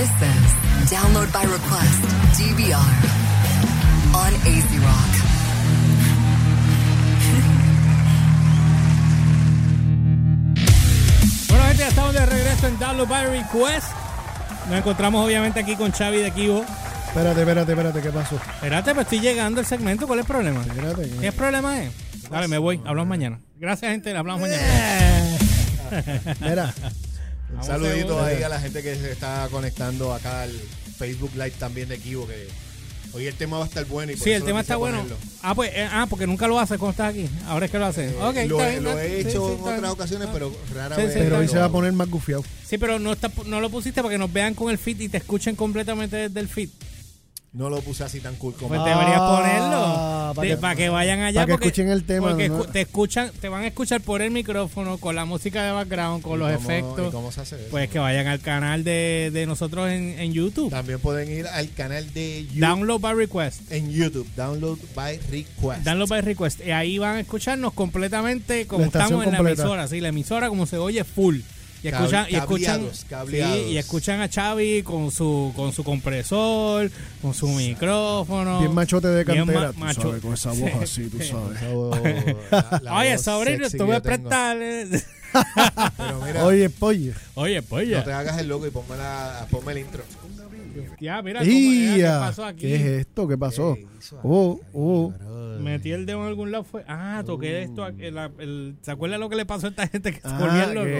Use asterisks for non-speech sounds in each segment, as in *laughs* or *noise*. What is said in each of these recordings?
This is Download by Request DVR on AZ Rock. Bueno, gente, ya estamos de regreso en Download by Request. Nos encontramos obviamente aquí con Xavi de Kibo. Espérate, espérate, espérate, ¿qué pasó? Espérate, pues estoy llegando al segmento. ¿Cuál es el problema? Espérate. ¿Qué problema es? Dale, me voy. Hablamos mañana. Gracias, gente. Hablamos mañana. Mira, Un saludito ahí a la gente que se está conectando acá al Facebook Live también de Kibo, que hoy el tema va a estar bueno. Y por Sí, eso el tema está bueno. ponerlo. Ah, pues, eh, ah, porque nunca lo haces cuando estás aquí. Ahora es que lo haces. ok, lo, está he- bien, lo he hecho sí, en bien. otras ocasiones, pero rara Sí, vez. sí, pero hoy se va a poner más gufiado. Sí, pero no, está, no lo pusiste para que nos vean con el feed y te escuchen completamente desde el feed. No lo puse así tan cool como. Pues Ah, deberías ponerlo. Para De- que- para que vayan allá. para que porque- escuchen el tema, Porque ¿no? escu- te escuchan, te van a escuchar por el micrófono, con la música de background, con ¿Y los cómo- efectos. ¿Y cómo se hace eso? Pues que vayan al canal de, de nosotros en, en YouTube. También pueden ir al canal de YouTube. Download by request. en YouTube. Download by Request. Download by request. Y ahí van a escucharnos completamente como estamos en la emisora. Sí, la emisora como se oye full. Y escuchan, y escuchan, cableados, cableados. sí, y escuchan a Xavi con su con su compresor, con su micrófono. Bien machote de cantera. ma- tú macho- sabes, con esa voz así, tú *laughs* sabes. La- la Oye, sobrino, tú me prestas. Oye, pollo. Oye, pues no te hagas el loco y ponme, la, ponme el intro. Ya, mira, ¿qué pasó aquí? ¿Qué es esto? ¿Qué pasó? Oh, oh. Metí el dedo en algún lado. Fue, ah, toqué esto. aquí, el- el- ¿Se acuerda lo que le pasó a esta gente que se Ah, volvían locos?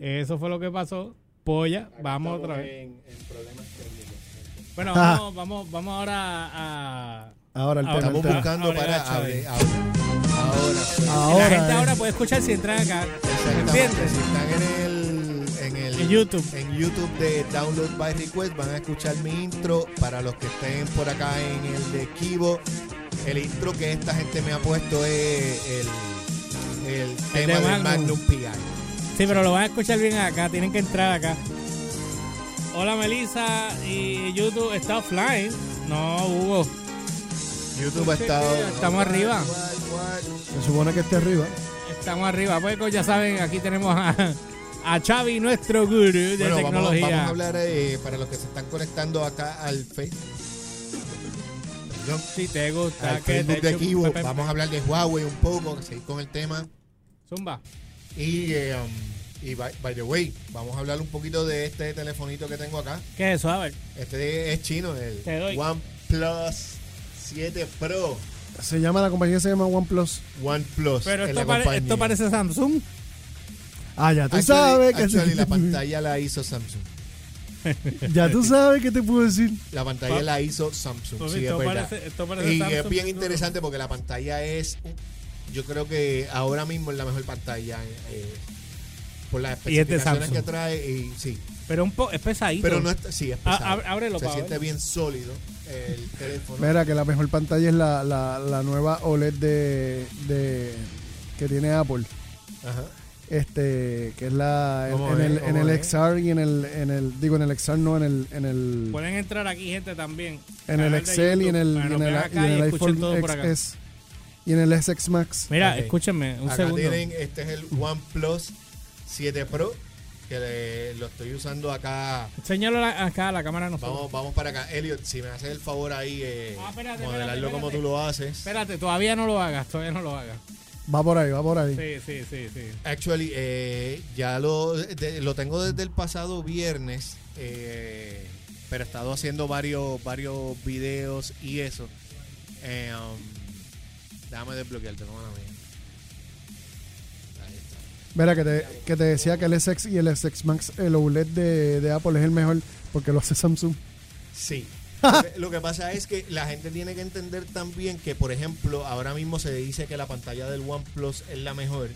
Eso fue lo que pasó. Polla, vamos otra vez. En, en problemas técnicos. Bueno, Ah. vamos, vamos, vamos ahora a. Ahora el Ahora tema. Estamos buscando Ahora para ahora. Ahora. Ahora, la gente eh. ahora puede escuchar si entran acá. ¿Entiendes? Si están en el, en YouTube. en YouTube de Download by Request van a escuchar mi intro. Para los que estén por acá en el de Kibo, el intro que esta gente me ha puesto es el, el tema de del Magnum. Magnum PI. Sí, pero lo van a escuchar bien acá. Tienen que entrar acá. Hola, Melissa. Y YouTube está offline. No, Hugo. YouTube ha estado. Estamos arriba. Se supone que esté arriba. Estamos arriba. Pues ya saben, aquí tenemos a, a Xavi, nuestro gurú de Bueno, vamos, tecnología. vamos a hablar eh, para los que se están conectando acá al Facebook. Si te gusta Al que Facebook te de Pepe- vamos a hablar de Huawei un poco, seguir con el tema. Zumba. Y, eh, um, y by, by the way, vamos a hablar un poquito de este telefonito que tengo acá. ¿Qué es eso? A ver. Este es chino, el Te doy. OnePlus 7 Pro. Se llama, la compañía se llama OnePlus. OnePlus. Pero es esto, la pare- esto parece Samsung. Ah, ya tú Actually- sabes que actually, la pantalla la hizo Samsung. *laughs* Ya tú sabes qué te puedo decir. La pantalla Pa- la hizo Samsung. Pues sí, es esto, verdad. parece, esto parece Y Samsung. es bien interesante porque la pantalla es, yo creo que ahora mismo es la mejor pantalla eh, por las es especificaciones que trae y sí, Pero un po es pesadito. pero no es, sí es pesado. ábrelo Se siente ver. bien sólido el teléfono. Mira que la mejor pantalla es la, la, la nueva OLED de, de que tiene Apple. Ajá. Este, que es la en, el, en ¿Cómo el? XR y en el, en el digo en el XR no en el en el Pueden entrar aquí, gente, también. en el Excel y en el, y en el, y en el iPhone. XS y en el SX Max. Mira, Ok. escúchenme un Acá segundo. tienen, este es el OnePlus 7 Pro que le- lo estoy usando acá. Señalo la- acá a la cámara nosotros. Vamos, vamos para acá. Elliot, si me haces el favor ahí, eh, Ah, espérate, modelarlo espérate, como tú lo haces. Espérate, todavía no lo hagas, todavía no lo hagas. Va por ahí, va por ahí. Sí, sí, sí, sí. Actually, eh, ya lo, de- lo tengo desde el pasado viernes, eh, pero he estado haciendo varios, varios videos y eso. Eh, um, déjame desbloquearte, no mía. Ahí está. Mira que te, que te decía que el SX y el SX Max el OLED de, de Apple es el mejor porque lo hace Samsung. Sí. Lo que, pasa es que la gente tiene que entender también que, por ejemplo, ahora mismo se dice que la pantalla del OnePlus es la mejor.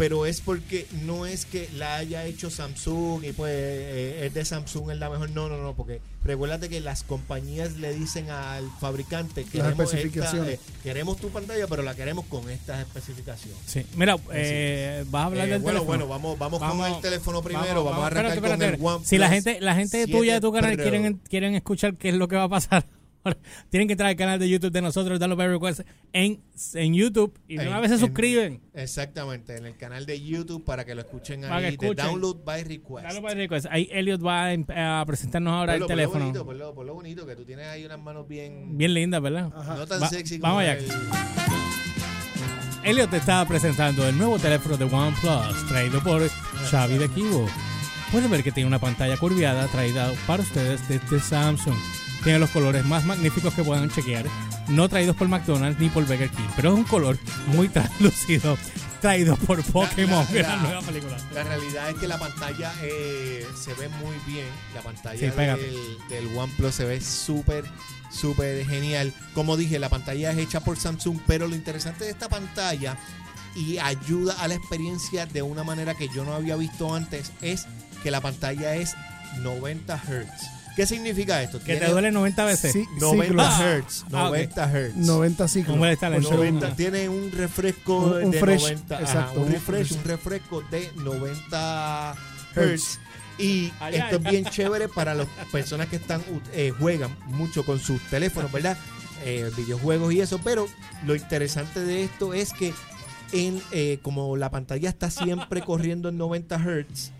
Pero es porque no es que la haya hecho Samsung y pues eh, es de Samsung es la mejor. No, no, no, porque recuérdate que las compañías le dicen al fabricante queremos, especificaciones. esta, eh, queremos tu pantalla, pero la queremos con estas especificaciones. Sí. Mira, eh, vas a hablar Eh, del bueno, teléfono. bueno, vamos, vamos, Vamos- con el teléfono primero. Vamos, a arrancar espérate, espérate. con el OnePlus. Si la gente, la gente 7 tuya de tu canal quieren, quieren escuchar qué es lo que va a pasar tienen que entrar al canal de YouTube de nosotros, Download by Request, en, en YouTube. Y de una vez se en- suscriben. Exactamente, en el canal de YouTube para que lo escuchen Para ahí de escuchen. Download by Request. Download by Request. Ahí Elliot va a, em- a presentarnos ahora el teléfono. bonito, ponlo, ponlo bonito, que tú tienes ahí unas manos bien, Bien linda, ¿verdad? no tan Va- sexy como vamos allá. el- Elliot te está presentando el nuevo teléfono de OnePlus, traído por Xavi de Kibo. Pueden ver que tiene una pantalla curviada traída para ustedes desde Samsung. Tiene los colores más magníficos que puedan chequear, no traídos por McDonald's ni por Burger King, pero es un color muy *laughs* translúcido, traído por Pokémon, la- que es la la- nueva película. La realidad es que la pantalla eh, se ve muy bien. La pantalla Sí, del, del OnePlus se ve súper, súper genial. Como dije, la pantalla es hecha por Samsung, pero lo interesante de esta pantalla y ayuda a la experiencia de una manera que yo no había visto antes es que la pantalla es 90 Hz. ¿Qué significa esto? Que te duele 90 veces. Sí, 90 ciclos. Hz. Ah, ok. 90 Hz. 90 ciclos. ¿Cómo está la por entrada? segundo. 90, tiene un refresco Un- un de fresh, 90 ajá, exacto, un un refresh, fresh. un refresco de 90 Hertz. Hz y Ay, esto ay. es bien chévere para las personas que están eh, juegan mucho con sus teléfonos verdad Eh, videojuegos y eso pero lo interesante de esto es que en eh, como la pantalla está siempre corriendo en 90 Hz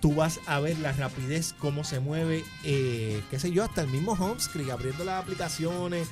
tú vas a ver la rapidez, cómo se mueve, eh, qué sé yo, hasta el mismo home screen, abriendo las aplicaciones,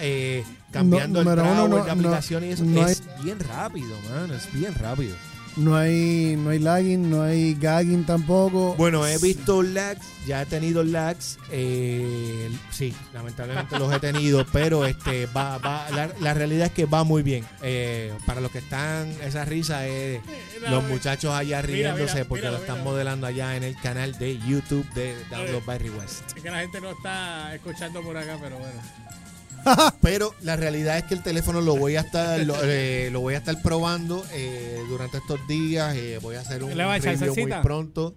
eh, cambiando No, el no- de aplicaciones y eso. es bien rápido, mano, es bien rápido. No hay, no hay lagging, no hay gagging tampoco. Bueno, he visto lags, ya he tenido lags, eh, sí, lamentablemente los he tenido, *laughs* pero este va, va, la, la realidad es que va muy bien. Eh, para los que están, esa risa es los muchachos allá riéndose mira, porque mira, lo están mira. modelando allá en el canal de YouTube de Download by Request. Es que la gente no está escuchando por acá, pero bueno. *laughs* Pero la realidad es que el teléfono lo voy a estar lo, eh, lo voy a estar probando eh, durante estos días. eh, voy a hacer un ¿Le va a echar review muy pronto.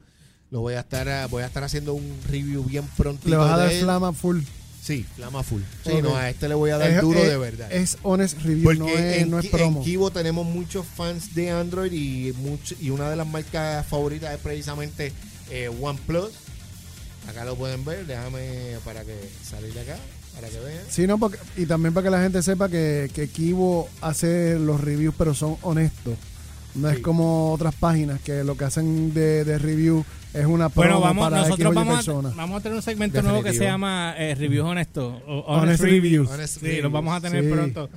Lo voy a estar voy a estar haciendo un review bien pronto. Le vas a dar flama full. Sí, flama full. Sí, no, a este le voy a dar Es- duro es- de verdad. Es honest review, Porque no es, en, no es Ki- promo. en Kibo tenemos muchos fans de Android y mucho, y una de las marcas favoritas es precisamente OnePlus. Acá lo pueden ver, déjame para que salir de acá, para. Sí, no, porque, y también para que la gente sepa que, que Kibo hace los reviews, pero son honestos. No Sí. es como otras páginas que lo que hacen de, de review es una Bueno, vamos, para nosotros Y vamos a, vamos a tener un segmento nuevo que se llama eh, Reviews Honestos. Honest Honest, Reviews. Reviews. Honest Sí, Reviews. los vamos a tener Sí. pronto.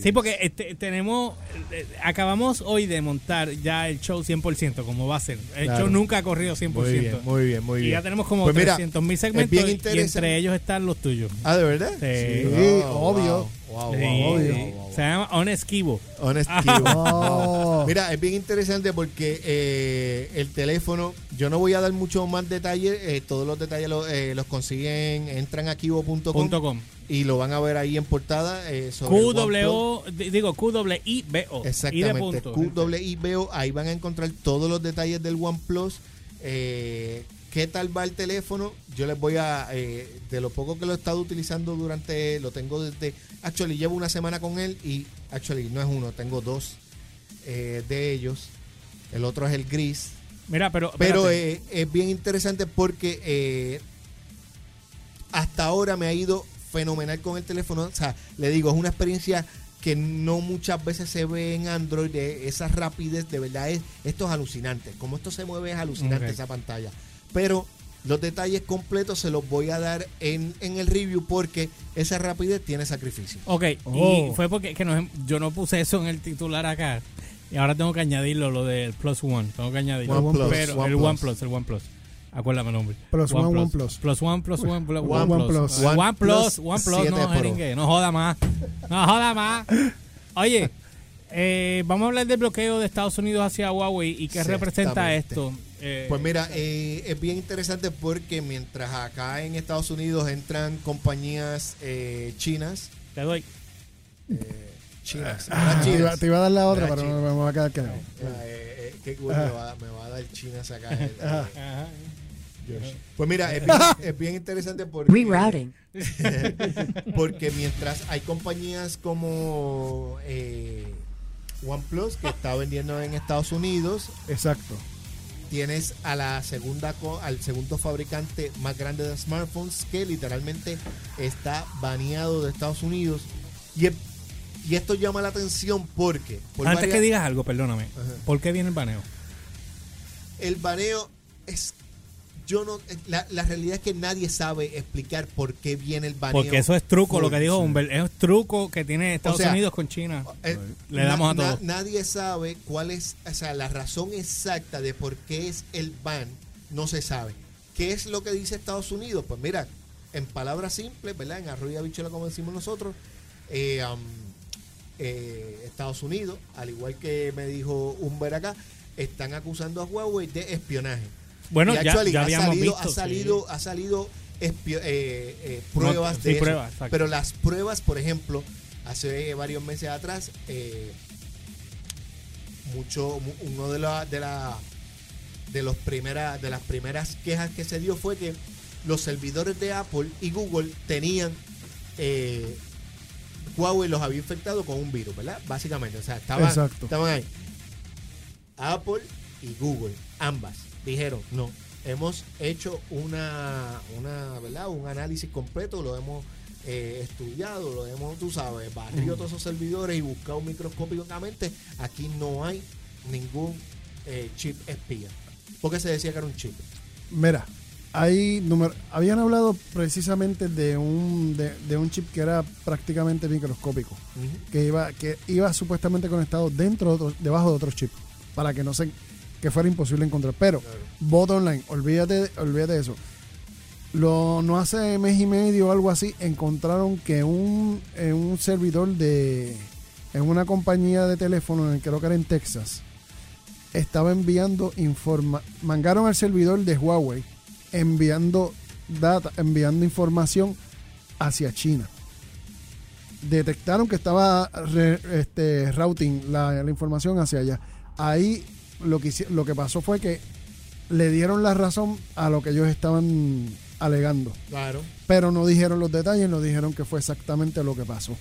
Sí, porque este, tenemos, eh, acabamos hoy de montar ya el show 100%, como va a ser. El Claro. show nunca ha corrido 100%. Muy bien, muy bien, muy y bien. ya tenemos como Pues mira, 300 mil segmentos y entre ellos están los tuyos. Ah, ¿de verdad? Sí. Obvio. wow, wow, Sí, wow, wow. Se llama Honest Kibo. Honest Ah. *laughs* Kibo. Oh. *laughs* Mira, es bien interesante porque eh, el teléfono, yo no voy a dar mucho más detalles, eh, todos los detalles eh, los consiguen, entran a kibo.com y lo van a ver ahí en portada. eh, sobre. QW, di- digo QWIBO. Exactamente. QWIBO, ahí van a encontrar todos los detalles del OnePlus. Eh, ¿Qué tal va el teléfono? Yo les voy a, eh, de lo poco que lo he estado utilizando durante, lo tengo desde, actually llevo una semana con él y, actually no es uno, tengo dos eh, de ellos. El otro es el gris. Mira, pero. Pero eh, es bien interesante porque hasta ahora me ha ido fenomenal con el teléfono. O sea, le digo, es una experiencia que no muchas veces se ve en Android, de esa rapidez, de verdad es, esto es alucinante. Como esto se mueve es alucinante esa pantalla. Pero los detalles completos se los voy a dar en, en el review porque esa rapidez tiene sacrificio. Ok, Oh. y fue porque que nos- yo no puse eso en el titular acá. Y ahora tengo que añadirlo, lo del Plus One. Tengo que añadirlo. OnePlus, Pero el OnePlus. OnePlus, el OnePlus. Acuérdame el nombre. Plus One, OnePlus. Plus One, Plus One, Plus One- OnePlus. OnePlus. OnePlus, OnePlus OnePlus, 7 no jeringue, no joda más. No joda más. Oye, eh, vamos a hablar del bloqueo de Estados Unidos hacia Huawei y qué representa esto. Eh, Pues mira, eh, es bien interesante porque mientras acá en Estados Unidos entran compañías eh, chinas, te doy. eh, chinas, Ah, ¿verdad? te, iba, chinas. te iba a dar la otra, pero no me voy a quedar callado. Ah, eh, eh, qué cool, me, va, me va a dar chinas acá. Ajá. Ajá. Pues mira, es bien, *laughs* es bien interesante porque, Rerouting. *laughs* porque mientras hay compañías como eh, OnePlus que está vendiendo en Estados Unidos, Exacto. tienes a la segunda al segundo fabricante más grande de smartphones que literalmente está baneado de Estados Unidos y, es- y esto llama la atención porque por Antes varias- que digas algo, perdóname. Ajá. ¿Por qué viene el baneo? el baneo es yo no la, la realidad es que nadie sabe explicar por qué viene el baneo Porque eso es truco, lo que dijo. Humbert. Es truco que tiene Estados O sea, Unidos con China. Eh, Le na- damos a na- todos. nadie sabe cuál es, o sea, la razón exacta de por qué es el ban, no se sabe. ¿Qué es lo que dice Estados Unidos? Pues mira, en palabras simples, ¿verdad? En arroyo y habichuela, como decimos nosotros, eh, um, eh, Estados Unidos, al igual que me dijo Humber acá, están acusando a Huawei de espionaje. Bueno, Y ya, actually, ya ha habíamos salido, visto. ha salido, ha salido espio- eh, eh, pruebas No, de sí, eso. pruebas. Pero las pruebas, por ejemplo, hace varios meses atrás, eh, mucho, mu- uno de la, de la de los primera, de las primeras quejas que se dio fue que los servidores de Apple y Google tenían eh, Huawei los había infectado con un virus, ¿verdad? Básicamente, o sea, estaban, estaban ahí. Apple y Google, ambas, dijeron, no, hemos hecho una, una ¿verdad? Un análisis completo, lo hemos eh, estudiado, lo hemos, tú sabes, barrido todos esos servidores y buscado microscópicamente, aquí no hay ningún eh, chip espía. Porque se decía que era un chip. Mira, hay número, habían hablado precisamente de un de, de un chip que era prácticamente microscópico, que iba que iba supuestamente conectado dentro de otro- debajo de otros chips para que no se que fuera imposible encontrar. Pero bot online, olvídate olvídate de eso. Lo, no hace mes y medio o algo así encontraron que un en un servidor de en una compañía de teléfono en creo que era en Texas estaba enviando informa mangaron al servidor de Huawei enviando data, enviando información hacia China. Detectaron que estaba re- este, routing la, la información hacia allá. Ahí lo que, lo que pasó fue que le dieron la razón a lo que ellos estaban alegando. Claro. Pero no dijeron los detalles, no dijeron que fue exactamente lo que pasó.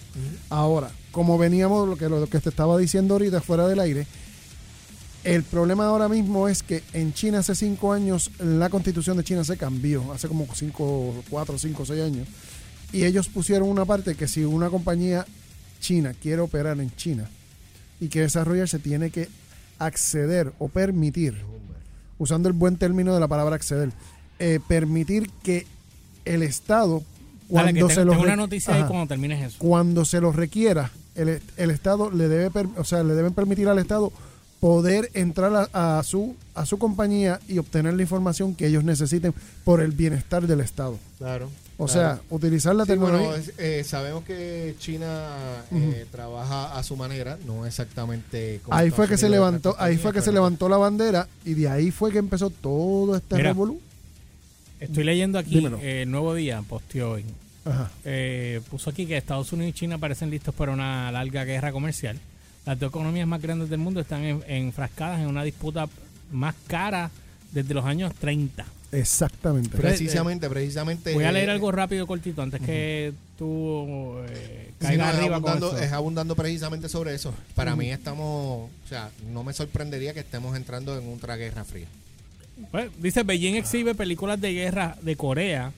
Ahora, como veníamos, lo que, lo que te estaba diciendo ahorita fuera del aire, el problema ahora mismo es que en China hace cinco años la constitución de China se cambió, hace como cinco, cuatro, cinco, seis años. Y ellos pusieron una parte que si una compañía china quiere operar en China y quiere desarrollarse, tiene que acceder o permitir, usando el buen término de la palabra acceder, eh, permitir que el Estado, Dale, cuando que se te- lo tengo una ahí cuando termines eso. cuando se lo requiera, el, el Estado le debe, per- o sea, le deben permitir al Estado poder entrar a, a su a su compañía y obtener la información que ellos necesiten por el bienestar del Estado. Claro. O claro. sea, utilizar la Sí, tecnología. bueno, eh, sabemos que China eh, trabaja a su manera, no exactamente como ahí fue que se levantó, ahí fue que se levantó la bandera y de ahí fue que empezó todo este revolú. Estoy leyendo aquí, eh, el nuevo día posteó hoy. Eh, puso aquí que Estados Unidos y China parecen listos para una larga guerra comercial. Las dos economías más grandes del mundo están en- enfrascadas en una disputa más cara desde los años 30. Exactamente. Pero- Precisamente, precisamente. Voy a leer eh, algo rápido, cortito, antes que tú eh, sí, caigas no, es, arriba con abundando, eso. es abundando precisamente sobre eso. Para mí estamos, o sea, no me sorprendería que estemos entrando en otra guerra fría. Pues, dice, Beijing exhibe películas de guerra de Corea,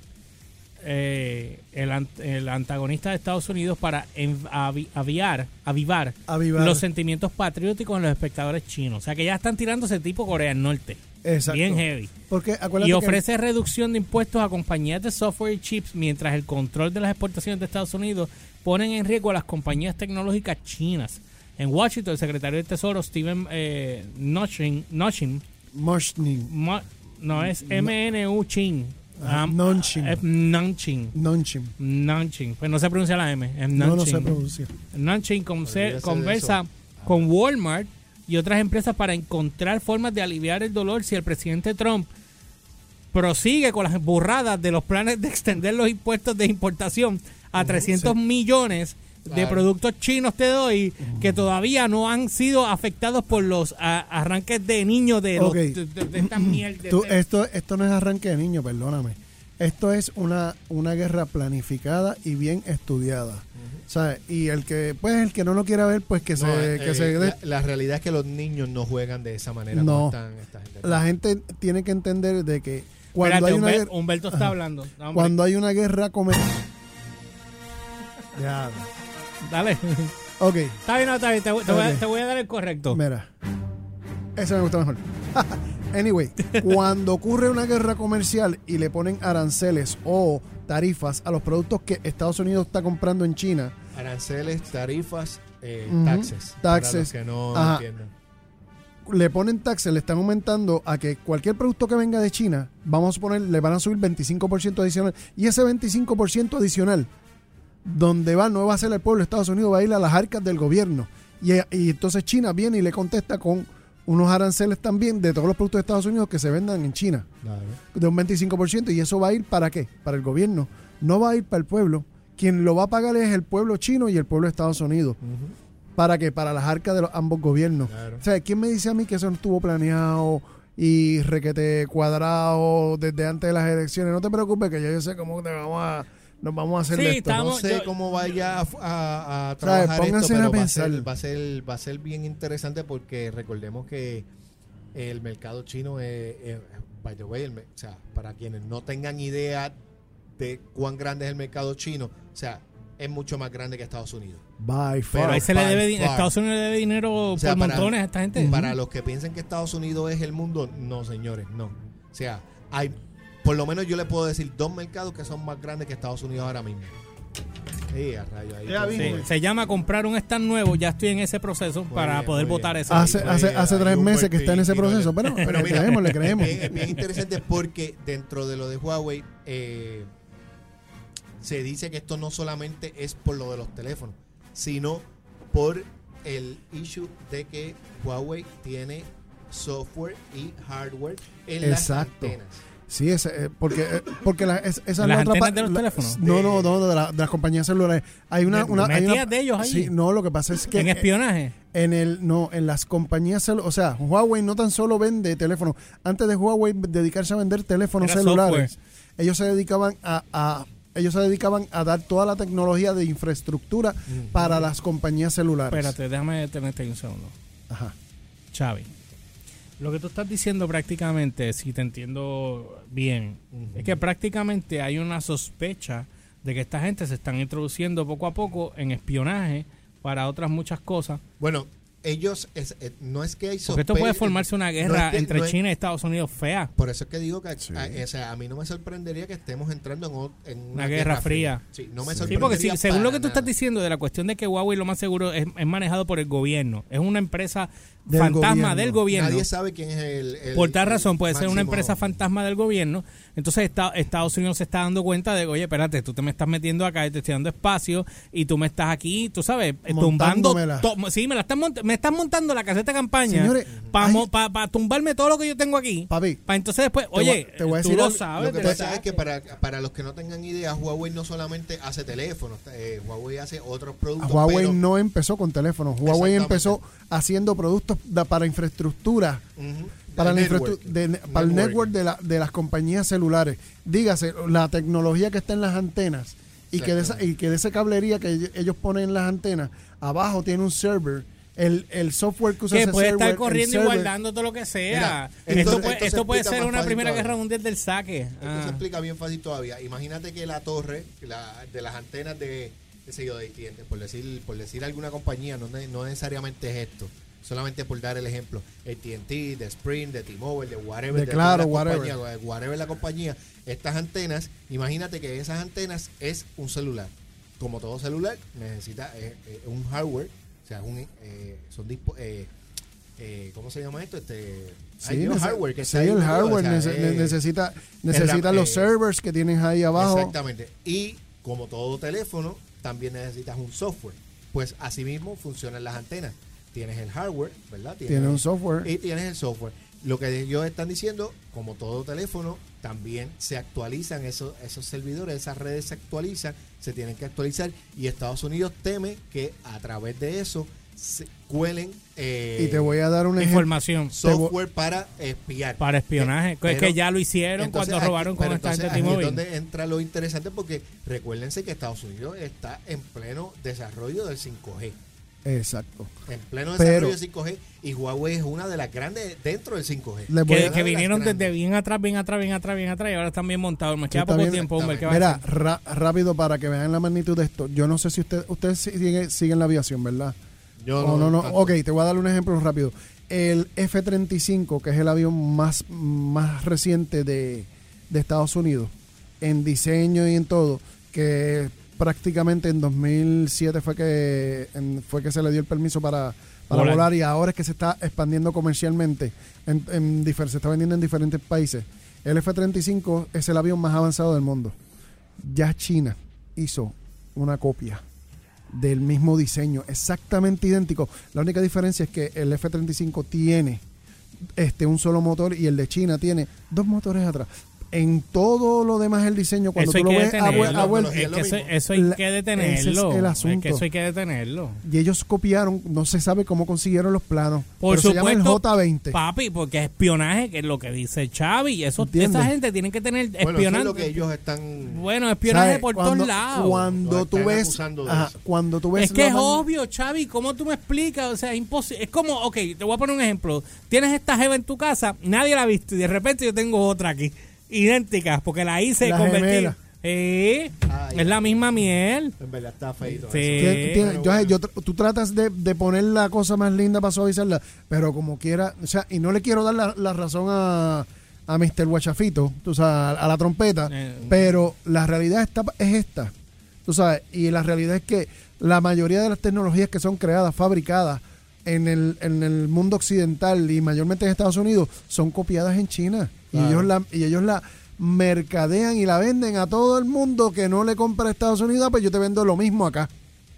eh, el, an- el antagonista de Estados Unidos, para en- avi- aviar, avivar Avivar. los sentimientos patrióticos en los espectadores chinos. O sea, que ya están tirando ese tipo Corea del Norte. Exacto. Bien heavy. Porque Y que- ofrece reducción de impuestos a compañías de software y chips, mientras el control de las exportaciones de Estados Unidos ponen en riesgo a las compañías tecnológicas chinas. En Washington, el secretario de Tesoro, Steven eh, Mo- no es MNU Chin. Ah, Mnuchin. Es Mnuchin. Nonchim. Mnuchin. Pues no se pronuncia la M. Es No, no se pronuncia. De conversa con Walmart y otras empresas para encontrar formas de aliviar el dolor si el presidente Trump prosigue con las burradas de los planes de extender los impuestos de importación a 300 millones de Claro. productos chinos te doy que todavía no han sido afectados por los a- arranques de niños de, los- Ok. de, de- de estas mierdas. Tú, de- esto, esto no es arranque de niño, perdóname. Esto es una, una guerra planificada y bien estudiada. ¿Sabes? Y el que, pues, el que no lo quiera ver, pues que No, se, eh, que se la, la realidad es que los niños no juegan de esa manera No. como están esta gente. la gente tiene que entender de que cuando Espérate, hay una Humber- guerra, Humberto está hablando. No, cuando hay una guerra comercial. *laughs* Ya. Dale. Ok, Está bien, no, está bien. Te, voy- te voy a dar el correcto. mira. Ese me gusta mejor. *laughs* anyway, cuando ocurre una guerra comercial y le ponen aranceles o tarifas a los productos que Estados Unidos está comprando en China, Aranceles, tarifas, eh, Ujú. taxes. Taxes. Para los que no Ajá. entiendan. le ponen taxes, le están aumentando a que cualquier producto que venga de China, vamos a suponer, le van a subir 25% adicional. Y ese 25% adicional, donde va, no va a ser el pueblo de Estados Unidos, va a ir a las arcas del gobierno. Y, y entonces China viene y le contesta con unos aranceles también de todos los productos de Estados Unidos que se vendan en China, de un 25%. Y eso va a ir para qué? Para el gobierno. No va a ir para el pueblo. Quien lo va a pagar es el pueblo chino y el pueblo de Estados Unidos. ¿Para qué? Para las arcas de los, ambos gobiernos. Claro. O sea, ¿quién me dice a mí que eso no estuvo planeado y requete cuadrado desde antes de las elecciones? No te preocupes que ya yo sé cómo te vamos a, nos vamos a hacer Sí, esto. estamos- No sé yo- cómo vaya a, a- a trabajar esto, a pero va a, ser, va, a ser, va a ser bien interesante porque recordemos que el mercado chino es, es- by the way, el me- o sea, para quienes no tengan idea de cuán grande es el mercado chino, o sea, es mucho más grande que Estados Unidos. By Pero far. ahí se le debe, far. Estados Unidos le debe dinero O sea, por para- montones a esta gente. Para los que piensen que Estados Unidos es el mundo, no, señores, no. O sea, hay, por lo menos yo le puedo decir dos mercados que son más grandes que Estados Unidos ahora mismo. Sí, a rayo, ahí Ya tú- vimos. Sí, se llama comprar un stand nuevo. Ya estoy en ese proceso para bien, poder votar ese. Hace, tres meses que está en ese proceso, pero, *laughs* pero le mira, creemos, le creemos. Es bien, es bien interesante porque dentro de lo de Huawei eh, se dice que esto no solamente es por lo de los teléfonos, sino por el issue de que Huawei tiene software y hardware en Exacto. las antenas. Sí, ese, eh, porque, eh, porque la- es- esa es ¿Las la otra antenas pa- de los la- teléfonos? No, no, no, de, la- de las compañías celulares. Hay una, ¿Me- una, hay una- de ellos ahí? Sí, no, lo que pasa es que en espionaje. En el, no, en las compañías, celu- o sea, Huawei no tan solo vende teléfonos. Antes de Huawei dedicarse a vender teléfonos Era celulares, ellos se dedicaban a, a- ellos se dedicaban a dar toda la tecnología de infraestructura para las compañías celulares. Espérate, déjame detenerte un segundo. Ajá. Xavi, lo que tú estás diciendo prácticamente, si te entiendo bien, es que prácticamente hay una sospecha de que esta gente se están introduciendo poco a poco en espionaje para otras muchas cosas. Bueno, ellos, es- eh, no es que hay Porque esto puede formarse una no guerra es que- entre no es- China y Estados Unidos fea. Por eso es que digo que Sí. a, o sea, a mí no me sorprendería que estemos entrando en, o- en una, Una guerra fría. Sí, no me Sí. Sí, sorprendería porque si- según lo que tú estás diciendo de la cuestión de que Huawei lo más seguro es, es manejado por el gobierno, es una empresa Del fantasma gobierno. del gobierno. Nadie sabe quién es el. el- Por tal razón, puede ser una empresa fantasma del gobierno. Entonces esta- Estados Unidos se está dando cuenta de, oye, espérate, tú te me estás metiendo acá y te estoy dando espacio y tú me estás aquí, tú sabes, eh, tumbando... Sí, me, la estás me estás montando la caseta de campaña Señores, para hay- tumbarme todo lo que yo tengo aquí. Papi, Para entonces después, voy- oye, te voy a tú decir lo sabes. Lo que pasa es que para, para los que no tengan idea, Huawei no solamente hace teléfonos, eh, Huawei hace otros productos. Huawei pero- no empezó con teléfonos. Huawei empezó haciendo productos da- para infraestructura. Ujú. Para, El la network. de- para el network de, la- de las compañías celulares. Dígase, la tecnología que está en las antenas y que, de esa, y que de esa cablería que ell- ellos ponen en las antenas, abajo tiene un server. El, el software que usa que ese puede estar el corriendo y server- guardando todo lo que sea. Mira, esto, esto- puede, esto se esto puede ser una primera todavía. guerra mundial del saque. Esto Ah. se explica bien fácil todavía. Imagínate que la torre la- de las antenas de, qué sé yo, de clientes, por decir, por decir alguna compañía, no, no necesariamente es esto. Solamente por dar el ejemplo, AT&T, de Sprint, de T-Mobile, de whatever, De de Claro, las whatever. compañías, whatever la compañía, estas antenas, imagínate que esas antenas es un celular. Como todo celular, necesita eh, eh, un hardware, o sea, un, eh, son dispo- eh, ¿cómo se llama esto? Este, Sí, hardware que sí, el hardware o sea, nece- necesita, necesita los servers que tienes ahí abajo. Exactamente. Y como todo teléfono, también necesitas un software. Pues asimismo funcionan las antenas. Tienes el hardware, ¿verdad? Tienes- Tiene un software. Y tienes el software. Lo que ellos están diciendo, como todo teléfono, también se actualizan esos, esos servidores, esas redes se actualizan, se tienen que actualizar y Estados Unidos teme que a través de eso se cuelen eh, Y te voy a dar un ejemplo. Información software para espiar. para espionaje. Eh, es que ya lo hicieron Entonces, cuando aquí- robaron con esta gente entonces de aquí es donde entra lo interesante porque recuérdense que Estados Unidos está en pleno desarrollo del 5G. Exacto. En pleno Pero- desarrollo del 5G y Huawei es una de las grandes dentro del 5G. Les voy Que, vinieron desde bien atrás, bien atrás, bien atrás, bien atrás y ahora están bien montados. Me queda poco bien, tiempo, está Humber, ¿qué bien. vas a Mira, ra- rápido para que vean la magnitud de esto. Yo no sé si usted, ustedes siguen, siguen la aviación, ¿verdad? Yo Oh, no, no. tanto. Ok, te voy a dar un ejemplo rápido. El F-35, que es el avión más, más reciente de, de Estados Unidos, en diseño y en todo, que prácticamente en 2007 fue que en- fue que se le dio el permiso para, para Volar. volar. y ahora es que se está expandiendo comercialmente, en, en se está vendiendo en diferentes países. El F-35 es el avión más avanzado del mundo. Ya China hizo una copia del mismo diseño, exactamente idéntico. La única diferencia es que el F-35 tiene este un solo motor y el de China tiene dos motores atrás. En todo lo demás el diseño, cuando Eso tú lo ves a, detenerlo. vuel- a vuelta, Es Es lo que eso, hay que ese es detenerlo. el Es asunto. que eso hay que detenerlo. y ellos copiaron, no se sabe cómo consiguieron los planos, Por pero se llama el supuesto, J20. Papi, porque es espionaje, que es lo que dice Xavi. Y eso, ¿Entiendes? esa gente tiene que tener Bueno, eso es espionaje. lo que ellos están. Bueno, espionaje ¿Sabes? por cuando, todos lados. Cuando tú ves, ajá, cuando tú ves Es que es obvio, Xavi, ¿cómo tú me explicas? O sea, es imposible. Es como, ok, te voy a poner un ejemplo. Tienes esta jeva en tu casa, nadie la ha visto y de repente yo tengo otra aquí, idéntica, porque la hice convertir. Eh, Ay. es la misma miel. En verdad está feito. Sí. eso. Tien- yo- bueno. yo tr- tú tratas de, de poner la cosa más linda para suavizarla, pero como quiera, o sea, y no le quiero dar la, la razón a, a Mr. Guachafito, tú sabes, a, a la trompeta, Eh. pero la realidad está, es esta, tú sabes, y la realidad es que la mayoría de las tecnologías que son creadas, fabricadas en el, en el mundo occidental y mayormente en Estados Unidos, son copiadas en China. Y ellos la, y ellos la mercadean y la venden a todo el mundo que no le compra a Estados Unidos, pues yo te vendo lo mismo acá.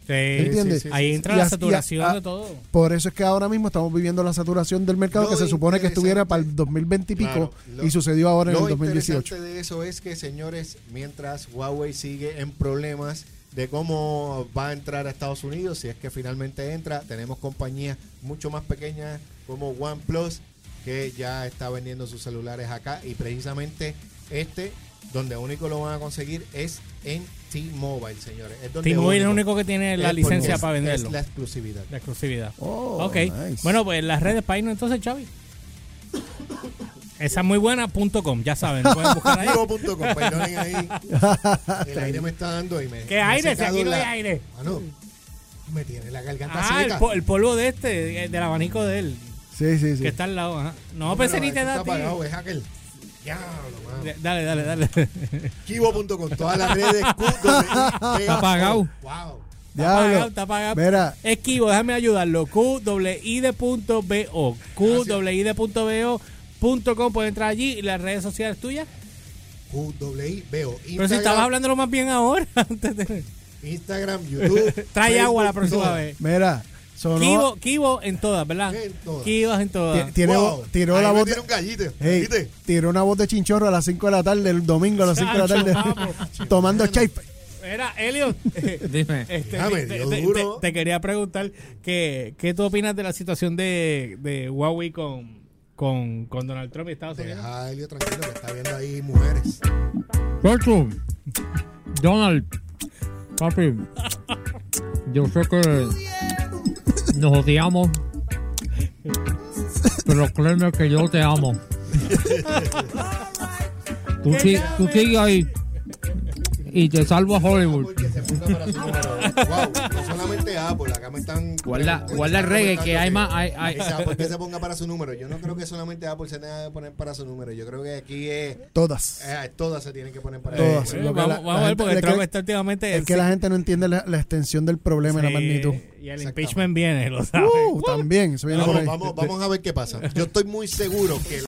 Sí. ¿Entiendes? sí, sí, Ahí entra Y la a- saturación a- de todo. Por eso es que ahora mismo estamos viviendo la saturación del mercado Lo que se supone que estuviera para el 2020 y pico Claro, lo- y sucedió ahora en Lo el 2018. interesante de eso es que, señores, mientras Huawei sigue en problemas de cómo va a entrar a Estados Unidos, si es que finalmente entra, tenemos compañías mucho más pequeñas como OnePlus que ya está vendiendo sus celulares acá y precisamente este, donde único lo van a conseguir es en T-Mobile, señores. Es donde T-Mobile es el único. que tiene la licencia para venderlo. Es la exclusividad. La exclusividad. Oh, ok. nice. Bueno, pues las redes para irnos entonces, Xavi. Esa es muy buena, punto com, ya saben, pueden buscar ahí. Perdonen ahí. *laughs* El aire me está dando y me. ¿Qué me aire? Si aquí no hay la- aire. Ah, no. Me tiene la garganta Ah, el, po- el polvo de este, del abanico de él, Sí, sí, sí. que está al lado. Ajá. No, ese ni te esto da está apagado, es aquel. Diablo, mano. Dale, dale, dale. *laughs* Kibo.com, todas las redes *laughs* O. apagado. Wow. Está apagado, está apagado. Mira, Esquivo, déjame ayudarlo. Q I de punto BO. Q I de punto BO punto com. Pueden entrar allí y las redes sociales tuyas. Q, doble I, veo. Pero si estabas hablando lo más bien ahora. *laughs* antes de- Instagram, YouTube. Trae agua la próxima vez. mira, sonó, Kibo, Kibo en todas, ¿verdad? En todas. Kibos en todas. ti- tiene, Wow. tiró Ahí la me voz tiene un gallito. Tiró una voz de chinchorro a las 5 de la tarde, el domingo a las 5 de la tarde, *laughs* Chacho, tomando chai. Mira, Elliot. *laughs* Dime. Este, me te, dio te- duro. te- te quería preguntar que, qué tú opinas de la situación de, de Huawei con, con, con Donald Trump y Estados Unidos. Deja a Elio tranquilo que está viendo ahí mujeres. Gertrude, Donald, papi, yo sé que nos odiamos, pero créeme que yo te amo. Tú, si- tú sigues ahí y te salvo a Hollywood. Porque se ponga para su número. Wow, Guarda- guarda el reggae, que hay más- hay- hay- que sea, ¿Por qué se ponga para su número? Yo no creo que solamente Apple se tenga que poner para su número. Yo creo que aquí es. Todas. eh, todas se tienen que poner para Todas. su Eh, vamos, la- vamos la a ver, porque es Trump está últimamente. Es que la gente no entiende la, la extensión del problema y la magnitud. Y el impeachment viene, lo sabes. Uh, también, eso viene por Vamos, ahí. vamos, vamos a ver qué pasa. Yo estoy muy seguro que